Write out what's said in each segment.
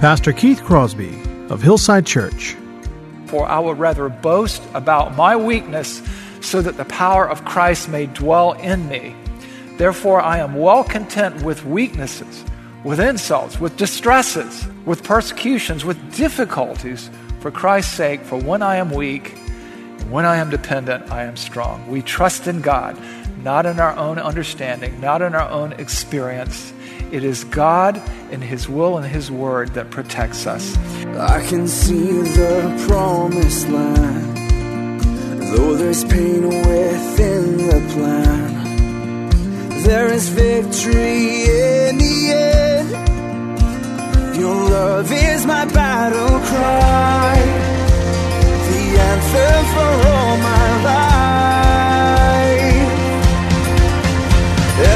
Pastor Keith Crosby of Hillside Church. For I would rather boast about my weakness so that the power of Christ may dwell in me. Therefore, I am well content with weaknesses, with insults, with distresses, with persecutions, with difficulties, for Christ's sake. For when I am weak, when I am dependent, I am strong. We trust in God, not in our own understanding, not in our own experience. It is God and His will and His word that protects us. I can see the promised land, though there's pain within the plan. There is victory in the end. Your love is my battle cry, the anthem for all my life.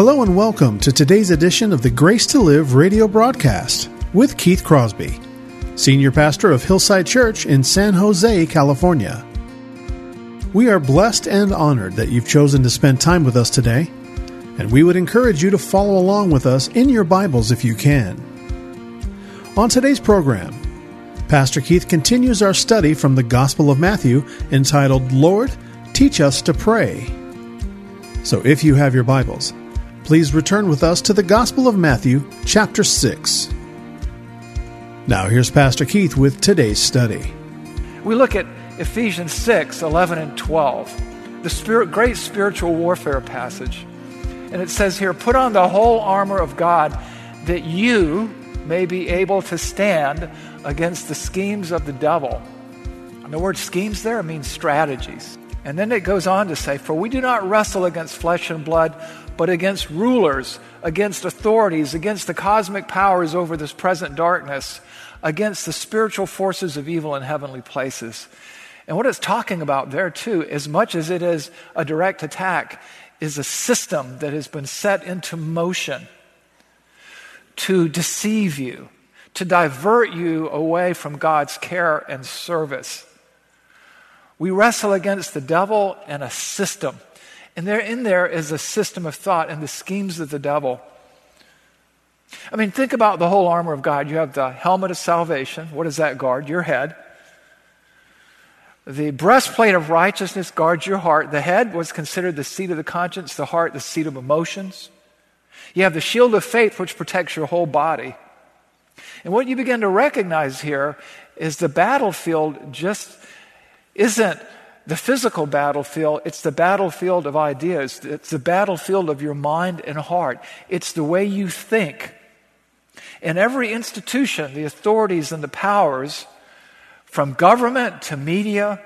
Hello and welcome to today's edition of the Grace to Live radio broadcast with Keith Crosby, Senior Pastor of Hillside Church in San Jose, California. We are blessed and honored that you've chosen to spend time with us today, and we would encourage you to follow along with us in your Bibles if you can. On today's program, Pastor Keith continues our study from the Gospel of Matthew entitled, Lord, Teach Us to Pray. So if you have your Bibles, please return with us to the Gospel of Matthew, chapter 6. Now, here's Pastor Keith with today's study. We look at Ephesians 6 11 and 12, the spirit, great spiritual warfare passage. And it says here, Put on the whole armor of God that you may be able to stand against the schemes of the devil. And the word schemes there means strategies. And then it goes on to say, For we do not wrestle against flesh and blood, but against rulers, against authorities, against the cosmic powers over this present darkness, against the spiritual forces of evil in heavenly places. And what it's talking about there, too, as much as it is a direct attack, is a system that has been set into motion to deceive you, to divert you away from God's care and service. We wrestle against the devil and a system. And there in there is a system of thought and the schemes of the devil. I mean, think about the whole armor of God. You have the helmet of salvation. What does that guard? Your head. The breastplate of righteousness guards your heart. The head was considered the seat of the conscience, the heart, the seat of emotions. You have the shield of faith, which protects your whole body. And what you begin to recognize here is the battlefield just isn't the physical battlefield, it's the battlefield of ideas. It's the battlefield of your mind and heart. It's the way you think. In every institution, the authorities and the powers, from government to media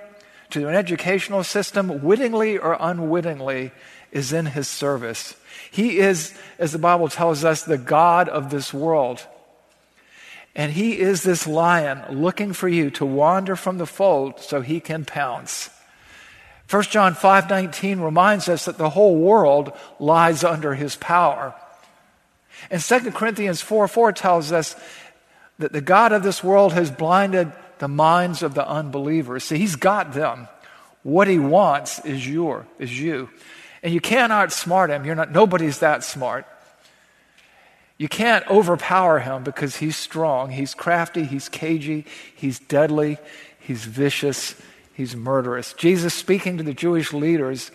to an educational system, wittingly or unwittingly, is in his service. He is, as the Bible tells us, the God of this world. And he is this lion looking for you to wander from the fold so he can pounce. 1 John 5:19 reminds us that the whole world lies under his power. And 2 Corinthians 4 4 tells us that the God of this world has blinded the minds of the unbelievers. See, he's got them. What he wants is your, is you. And you can't outsmart him. You're not, nobody's that smart. You can't overpower him because he's strong. He's crafty, he's cagey, he's deadly, he's vicious, he's murderous. Jesus, speaking to the Jewish leaders,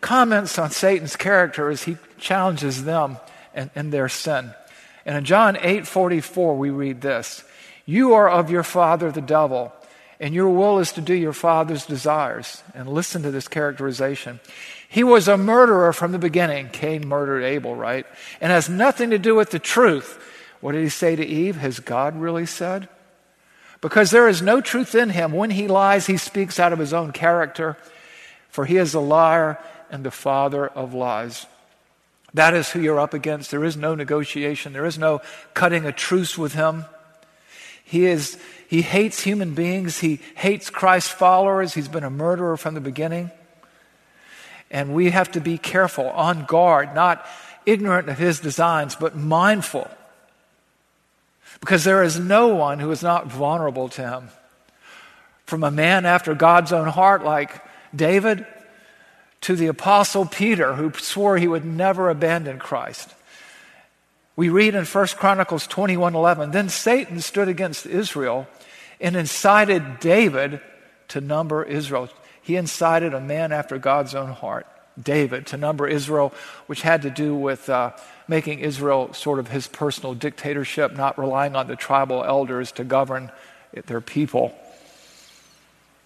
comments on Satan's character as he challenges them and, their sin. And in John 8 44, we read this You are of your father, the devil, and your will is to do your father's desires. And listen to this characterization. He was a murderer from the beginning. Cain murdered Abel, right? And has nothing to do with the truth. What did he say to Eve? Has God really said? Because there is no truth in him. When he lies, he speaks out of his own character, for he is a liar and the father of lies. That is who you're up against. There is no negotiation. There is no cutting a truce with him. He is, he hates human beings. He hates Christ's followers. He's been a murderer from the beginning. And we have to be careful, on guard, not ignorant of his designs, but mindful. Because there is no one who is not vulnerable to him. From a man after God's own heart like David to the apostle Peter who swore he would never abandon Christ. We read in 1 Chronicles 21:11, then Satan stood against Israel and incited David to number Israel. He incited a man after God's own heart, David, to number Israel, which had to do with uh, making Israel sort of his personal dictatorship, not relying on the tribal elders to govern their people.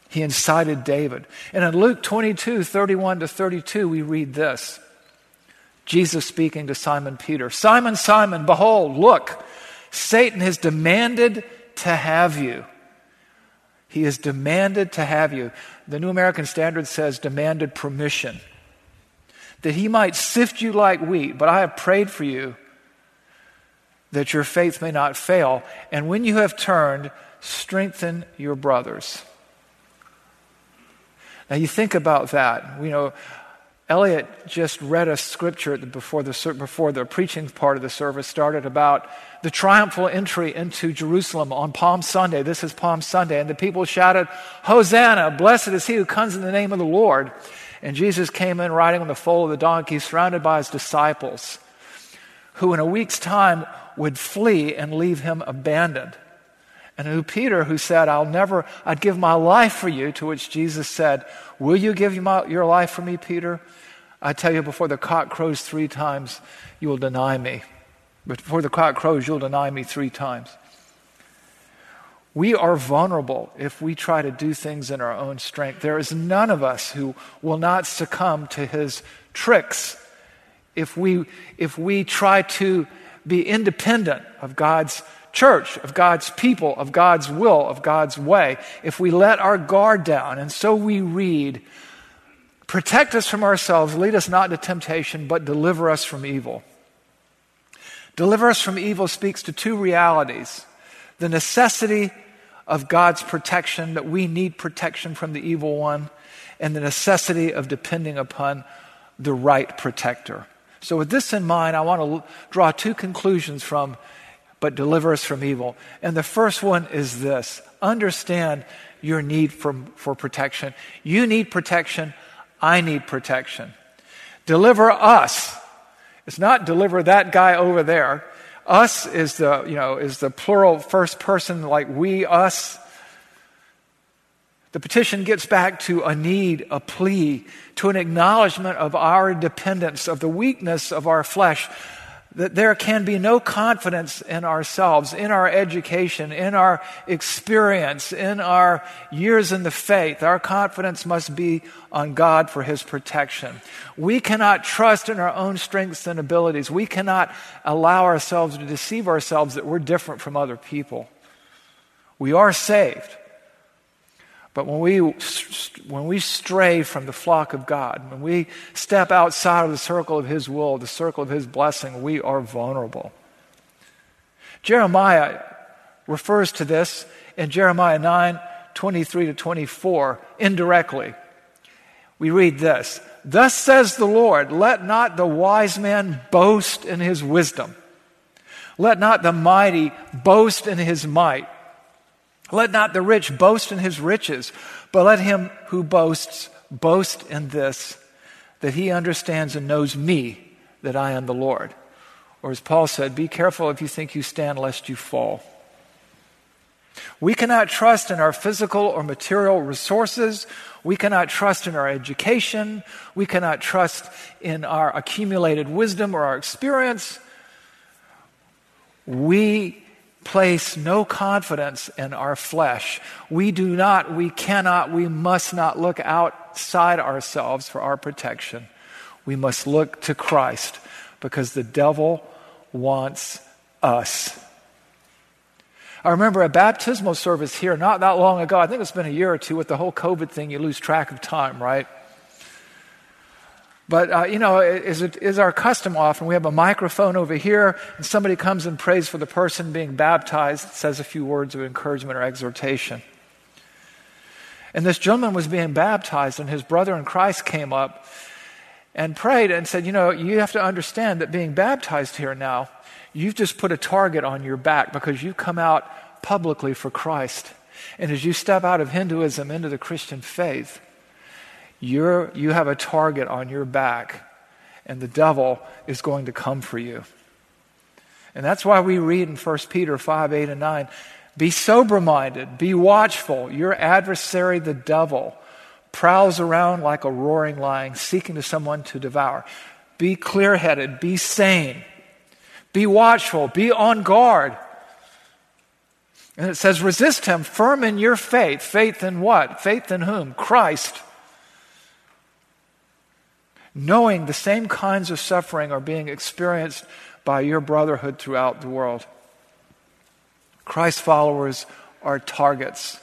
He incited David. And in Luke 22 31 to 32, we read this Jesus speaking to Simon Peter Simon, Simon, behold, look, Satan has demanded to have you. He has demanded to have you. The New American Standard says demanded permission. That he might sift you like wheat, but I have prayed for you that your faith may not fail. And when you have turned, strengthen your brothers. Now you think about that. You know, Elliot just read a scripture before the, before the preaching part of the service started about the triumphal entry into Jerusalem on Palm Sunday. This is Palm Sunday. And the people shouted, Hosanna! Blessed is he who comes in the name of the Lord. And Jesus came in riding on the foal of the donkey, surrounded by his disciples, who in a week's time would flee and leave him abandoned. And who Peter, who said, I'll never, I'd give my life for you, to which Jesus said, Will you give your life for me, Peter? I tell you, before the cock crows three times, you will deny me. Before the cock crows, you'll deny me three times. We are vulnerable if we try to do things in our own strength. There is none of us who will not succumb to his tricks if we, if we try to be independent of God's church, of God's people, of God's will, of God's way. If we let our guard down, and so we read, protect us from ourselves, lead us not into temptation, but deliver us from evil. Deliver us from evil speaks to two realities the necessity of God's protection, that we need protection from the evil one, and the necessity of depending upon the right protector. So, with this in mind, I want to draw two conclusions from but deliver us from evil. And the first one is this understand your need for, for protection. You need protection. I need protection. Deliver us it's not deliver that guy over there. Us is the, you know, is the plural first person, like we, us. The petition gets back to a need, a plea, to an acknowledgement of our dependence, of the weakness of our flesh, that there can be no confidence in ourselves, in our education, in our experience, in our years in the faith. Our confidence must be on God for His protection. We cannot trust in our own strengths and abilities. We cannot allow ourselves to deceive ourselves that we're different from other people. We are saved. But when we, when we stray from the flock of God, when we step outside of the circle of His will, the circle of His blessing, we are vulnerable. Jeremiah refers to this in Jeremiah 9 23 to 24 indirectly. We read this Thus says the Lord, let not the wise man boast in his wisdom, let not the mighty boast in his might. Let not the rich boast in his riches, but let him who boasts boast in this, that he understands and knows me, that I am the Lord. Or as Paul said, be careful if you think you stand, lest you fall. We cannot trust in our physical or material resources. We cannot trust in our education. We cannot trust in our accumulated wisdom or our experience. We place no confidence in our flesh. We do not, we cannot, we must not look outside ourselves for our protection. We must look to Christ because the devil wants us. I remember a baptismal service here not that long ago. I think it's been a year or two with the whole COVID thing. You lose track of time, right? But, uh, you know, is, it, is our custom often. We have a microphone over here, and somebody comes and prays for the person being baptized, says a few words of encouragement or exhortation. And this gentleman was being baptized, and his brother in Christ came up and prayed and said, You know, you have to understand that being baptized here now, you've just put a target on your back because you've come out publicly for Christ. And as you step out of Hinduism into the Christian faith, you're, you have a target on your back, and the devil is going to come for you. And that's why we read in 1 Peter 5 8 and 9 be sober minded, be watchful. Your adversary, the devil, prowls around like a roaring lion, seeking to someone to devour. Be clear headed, be sane, be watchful, be on guard. And it says, resist him, firm in your faith. Faith in what? Faith in whom? Christ knowing the same kinds of suffering are being experienced by your brotherhood throughout the world. Christ followers are targets.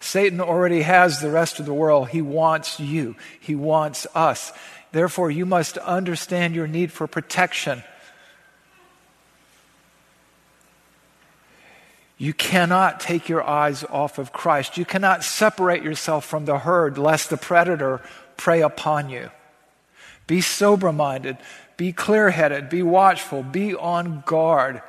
Satan already has the rest of the world. He wants you, he wants us. Therefore, you must understand your need for protection. You cannot take your eyes off of Christ. You cannot separate yourself from the herd lest the predator prey upon you. Be sober minded, be clear headed, be watchful, be on guard.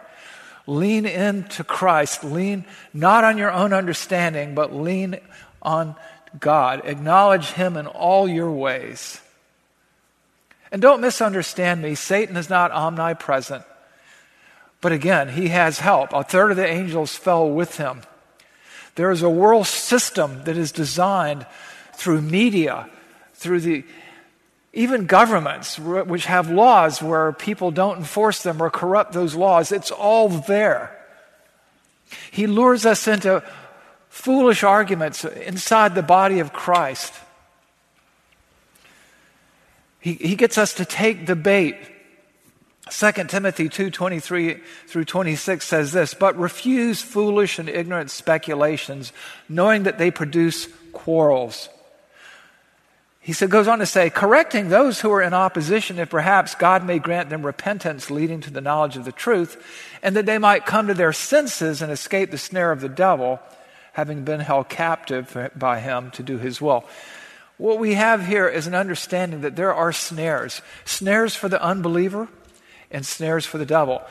Lean into Christ. Lean not on your own understanding, but lean on God. Acknowledge Him in all your ways. And don't misunderstand me. Satan is not omnipresent. But again, he has help. A third of the angels fell with him. There is a world system that is designed through media, through the even governments, which have laws where people don't enforce them or corrupt those laws, it's all there. He lures us into foolish arguments inside the body of Christ. He, he gets us to take the bait. 2 Timothy 2:23 through 26 says this, "But refuse foolish and ignorant speculations, knowing that they produce quarrels." He said, goes on to say, correcting those who are in opposition, if perhaps God may grant them repentance leading to the knowledge of the truth, and that they might come to their senses and escape the snare of the devil, having been held captive by him to do his will. What we have here is an understanding that there are snares snares for the unbeliever and snares for the devil.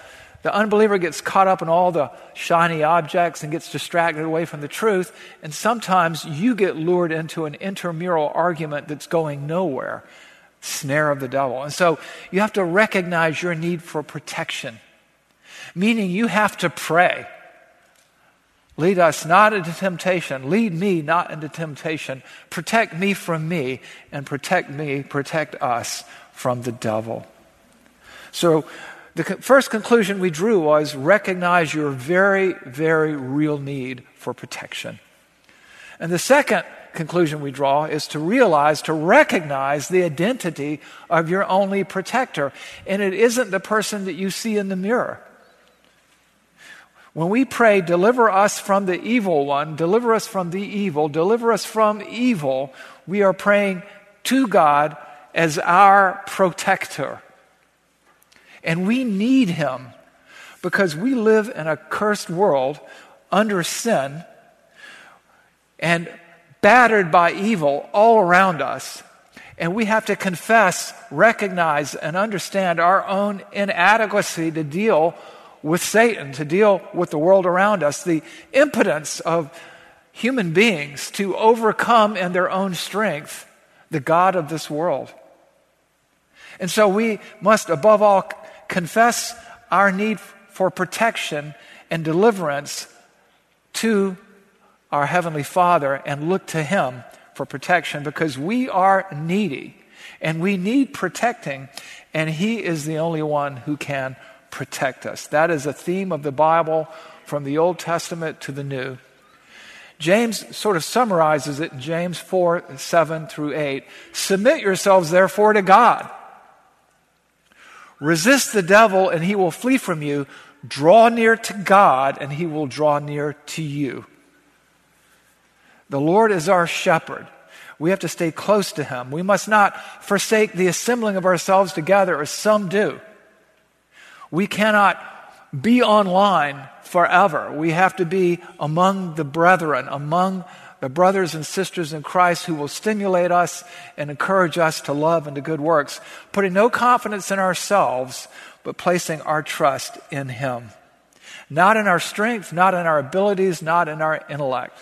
The unbeliever gets caught up in all the shiny objects and gets distracted away from the truth. And sometimes you get lured into an intramural argument that's going nowhere. Snare of the devil. And so you have to recognize your need for protection, meaning you have to pray. Lead us not into temptation. Lead me not into temptation. Protect me from me and protect me, protect us from the devil. So the first conclusion we drew was recognize your very, very real need for protection. And the second conclusion we draw is to realize, to recognize the identity of your only protector. And it isn't the person that you see in the mirror. When we pray, deliver us from the evil one, deliver us from the evil, deliver us from evil, we are praying to God as our protector. And we need him because we live in a cursed world under sin and battered by evil all around us. And we have to confess, recognize, and understand our own inadequacy to deal with Satan, to deal with the world around us, the impotence of human beings to overcome in their own strength the God of this world. And so we must, above all, confess our need for protection and deliverance to our Heavenly Father and look to Him for protection because we are needy and we need protecting, and He is the only one who can protect us. That is a theme of the Bible from the Old Testament to the New. James sort of summarizes it in James 4 7 through 8. Submit yourselves, therefore, to God. Resist the devil, and he will flee from you. Draw near to God, and he will draw near to you. The Lord is our shepherd. We have to stay close to him. We must not forsake the assembling of ourselves together as some do. We cannot be online forever. We have to be among the brethren, among the brothers and sisters in Christ who will stimulate us and encourage us to love and to good works, putting no confidence in ourselves, but placing our trust in Him. Not in our strength, not in our abilities, not in our intellect.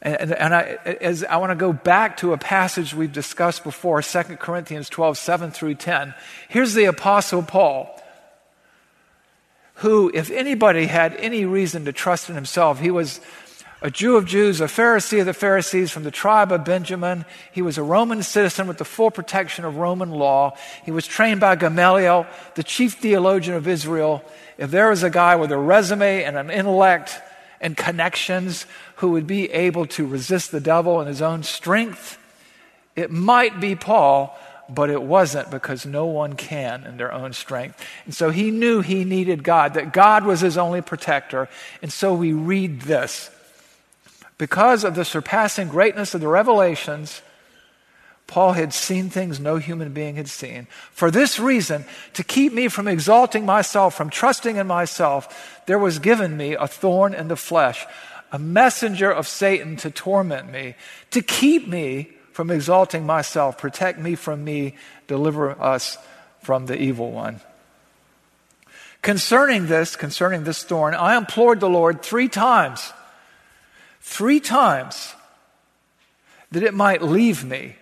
And, and I, as I want to go back to a passage we've discussed before, 2 Corinthians 12, 7 through 10. Here's the Apostle Paul who, if anybody had any reason to trust in himself, he was a Jew of Jews, a Pharisee of the Pharisees from the tribe of Benjamin. He was a Roman citizen with the full protection of Roman law. He was trained by Gamaliel, the chief theologian of Israel. If there was a guy with a resume and an intellect and connections who would be able to resist the devil in his own strength, it might be Paul, but it wasn't because no one can in their own strength. And so he knew he needed God, that God was his only protector. And so we read this. Because of the surpassing greatness of the revelations, Paul had seen things no human being had seen. For this reason, to keep me from exalting myself, from trusting in myself, there was given me a thorn in the flesh, a messenger of Satan to torment me, to keep me from exalting myself. Protect me from me. Deliver us from the evil one. Concerning this, concerning this thorn, I implored the Lord three times, three times, that it might leave me.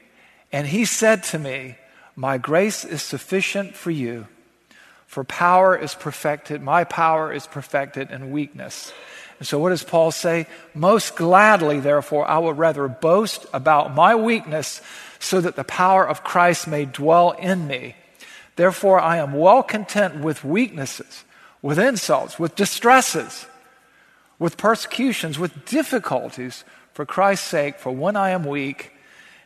And he said to me, My grace is sufficient for you, for power is perfected, my power is perfected in weakness. And so, what does Paul say? Most gladly, therefore, I will rather boast about my weakness so that the power of Christ may dwell in me. Therefore, I am well content with weaknesses, with insults, with distresses, with persecutions, with difficulties for Christ's sake. For when I am weak,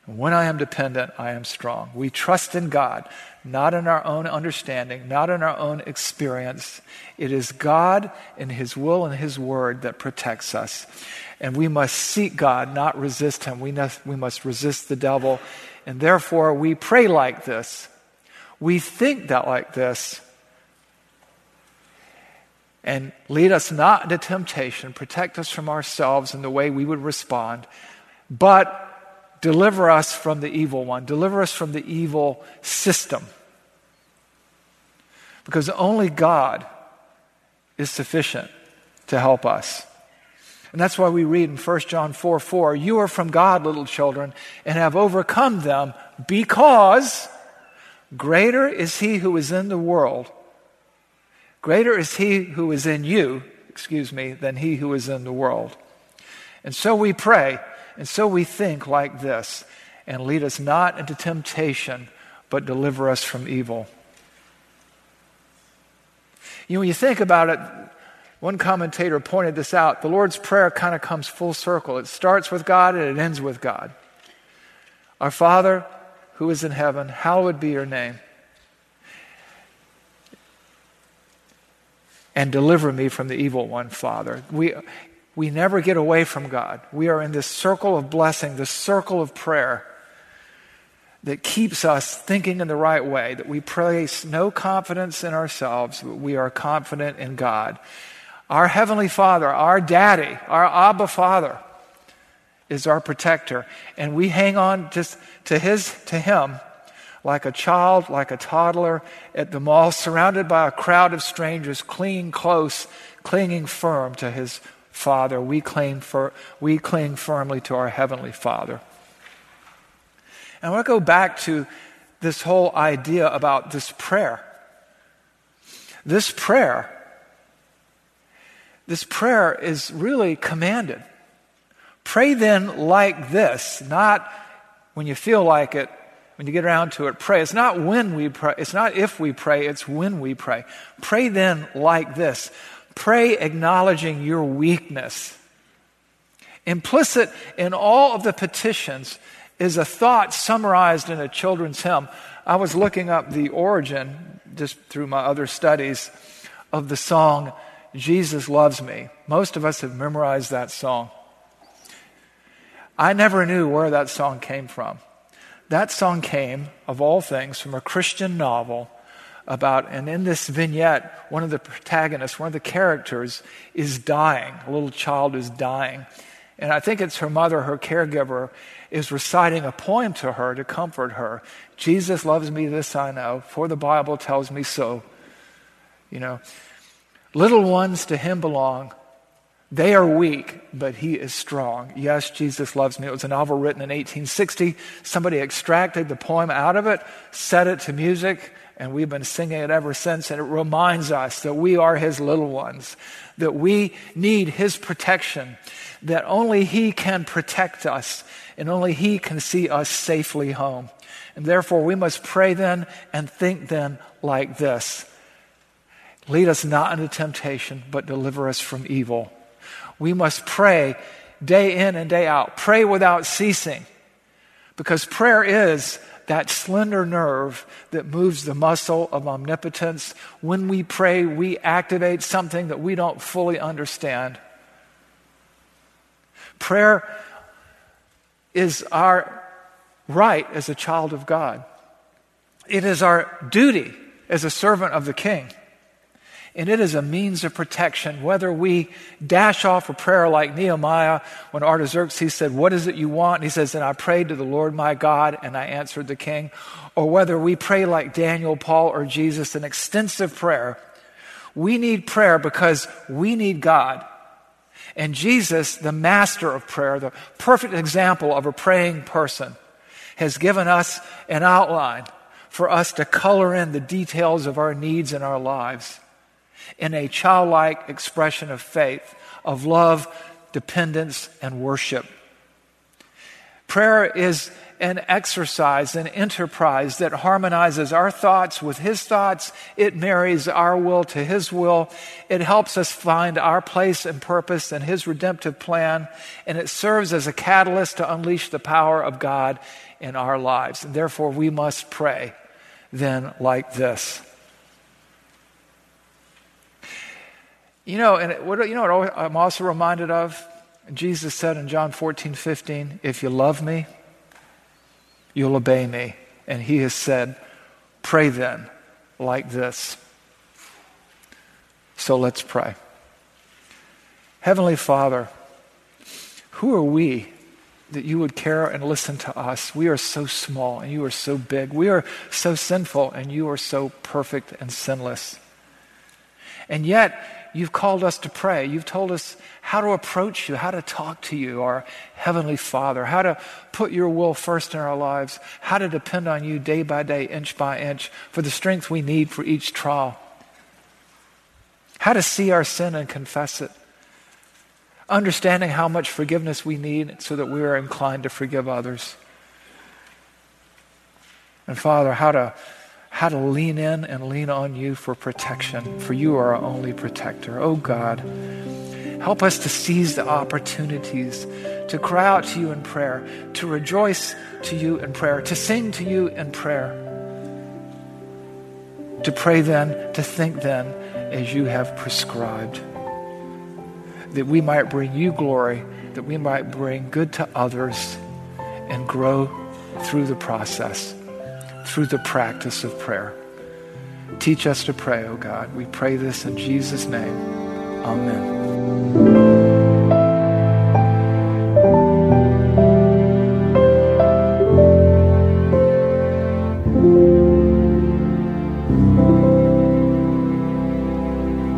and when I am dependent, I am strong. We trust in God, not in our own understanding, not in our own experience. It is God and His will and His word that protects us. And we must seek God, not resist Him. We must, we must resist the devil. And therefore, we pray like this. We think that like this. And lead us not into temptation, protect us from ourselves in the way we would respond, but Deliver us from the evil one. Deliver us from the evil system. Because only God is sufficient to help us. And that's why we read in 1 John 4 4, You are from God, little children, and have overcome them because greater is he who is in the world, greater is he who is in you, excuse me, than he who is in the world. And so we pray and so we think like this and lead us not into temptation, but deliver us from evil. You know, when you think about it, one commentator pointed this out. The Lord's Prayer kind of comes full circle. It starts with God and it ends with God. Our Father who is in heaven, hallowed be your name. And deliver me from the evil one, Father. We, we never get away from God. We are in this circle of blessing, this circle of prayer that keeps us thinking in the right way, that we place no confidence in ourselves, but we are confident in God. Our Heavenly Father, our Daddy, our Abba Father is our protector. And we hang on just to, his, to Him like a child, like a toddler at the mall, surrounded by a crowd of strangers, clinging close, clinging firm to His Father, we cling, for, we cling firmly to our Heavenly Father. And I want to go back to this whole idea about this prayer. This prayer, this prayer is really commanded. Pray then like this, not when you feel like it when you get around to it, pray. It's not when we pray, it's not if we pray, it's when we pray. Pray then like this pray acknowledging your weakness. Implicit in all of the petitions is a thought summarized in a children's hymn. I was looking up the origin, just through my other studies, of the song, Jesus Loves Me. Most of us have memorized that song. I never knew where that song came from. That song came, of all things, from a Christian novel about, and in this vignette, one of the protagonists, one of the characters, is dying. A little child is dying. And I think it's her mother, her caregiver, is reciting a poem to her to comfort her. Jesus loves me, this I know, for the Bible tells me so. You know, little ones to him belong. They are weak, but he is strong. Yes, Jesus loves me. It was a novel written in 1860. Somebody extracted the poem out of it, set it to music, and we've been singing it ever since. And it reminds us that we are his little ones, that we need his protection, that only he can protect us, and only he can see us safely home. And therefore, we must pray then and think then like this Lead us not into temptation, but deliver us from evil. We must pray day in and day out, pray without ceasing, because prayer is that slender nerve that moves the muscle of omnipotence. When we pray, we activate something that we don't fully understand. Prayer is our right as a child of God. It is our duty as a servant of the King. And it is a means of protection, whether we dash off a prayer like Nehemiah when Artaxerxes said, What is it you want? And he says, And I prayed to the Lord my God, and I answered the king. Or whether we pray like Daniel, Paul, or Jesus, an extensive prayer. We need prayer because we need God. And Jesus, the master of prayer, the perfect example of a praying person, has given us an outline for us to color in the details of our needs in our lives in a childlike expression of faith, of love, dependence, and worship. Prayer is an exercise, an enterprise that harmonizes our thoughts with His thoughts. It marries our will to His will. It helps us find our place and purpose in His redemptive plan. And it serves as a catalyst to unleash the power of God in our lives. And therefore, we must pray then like this. You know, and what, you know what I'm also reminded of? Jesus said in John 14, 15, if you love me, you'll obey me. And he has said, pray then like this. So let's pray. Heavenly Father, who are we that you would care and listen to us? We are so small and you are so big. We are so sinful and you are so perfect and sinless. And yet, You've called us to pray. You've told us how to approach you, how to talk to you, our Heavenly Father, how to put your will first in our lives, how to depend on you day by day, inch by inch, for the strength we need for each trial, how to see our sin and confess it, understanding how much forgiveness we need so that we are inclined to forgive others. And Father, how to how to lean in and lean on you for protection, for you are our only protector. Oh God, help us to seize the opportunities to cry out to you in prayer, to rejoice to you in prayer, to sing to you in prayer, to pray then, to think then as you have prescribed, that we might bring you glory, that we might bring good to others and grow through the process through the practice of prayer. Teach us to pray, O oh God. We pray this in Jesus' name. Amen.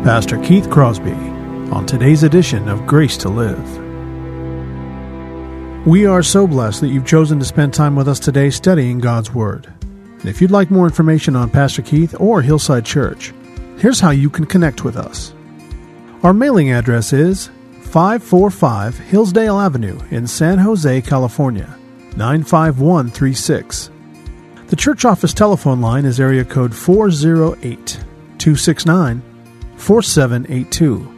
Pastor Keith Crosby on today's edition of Grace to Live. We are so blessed that you've chosen to spend time with us today studying God's Word. If you'd like more information on Pastor Keith or Hillside Church, here's how you can connect with us. Our mailing address is 545 Hillsdale Avenue in San Jose, California, 95136. The church office telephone line is area code 408 269 4782.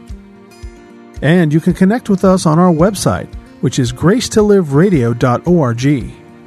And you can connect with us on our website, which is gracetoliveradio.org.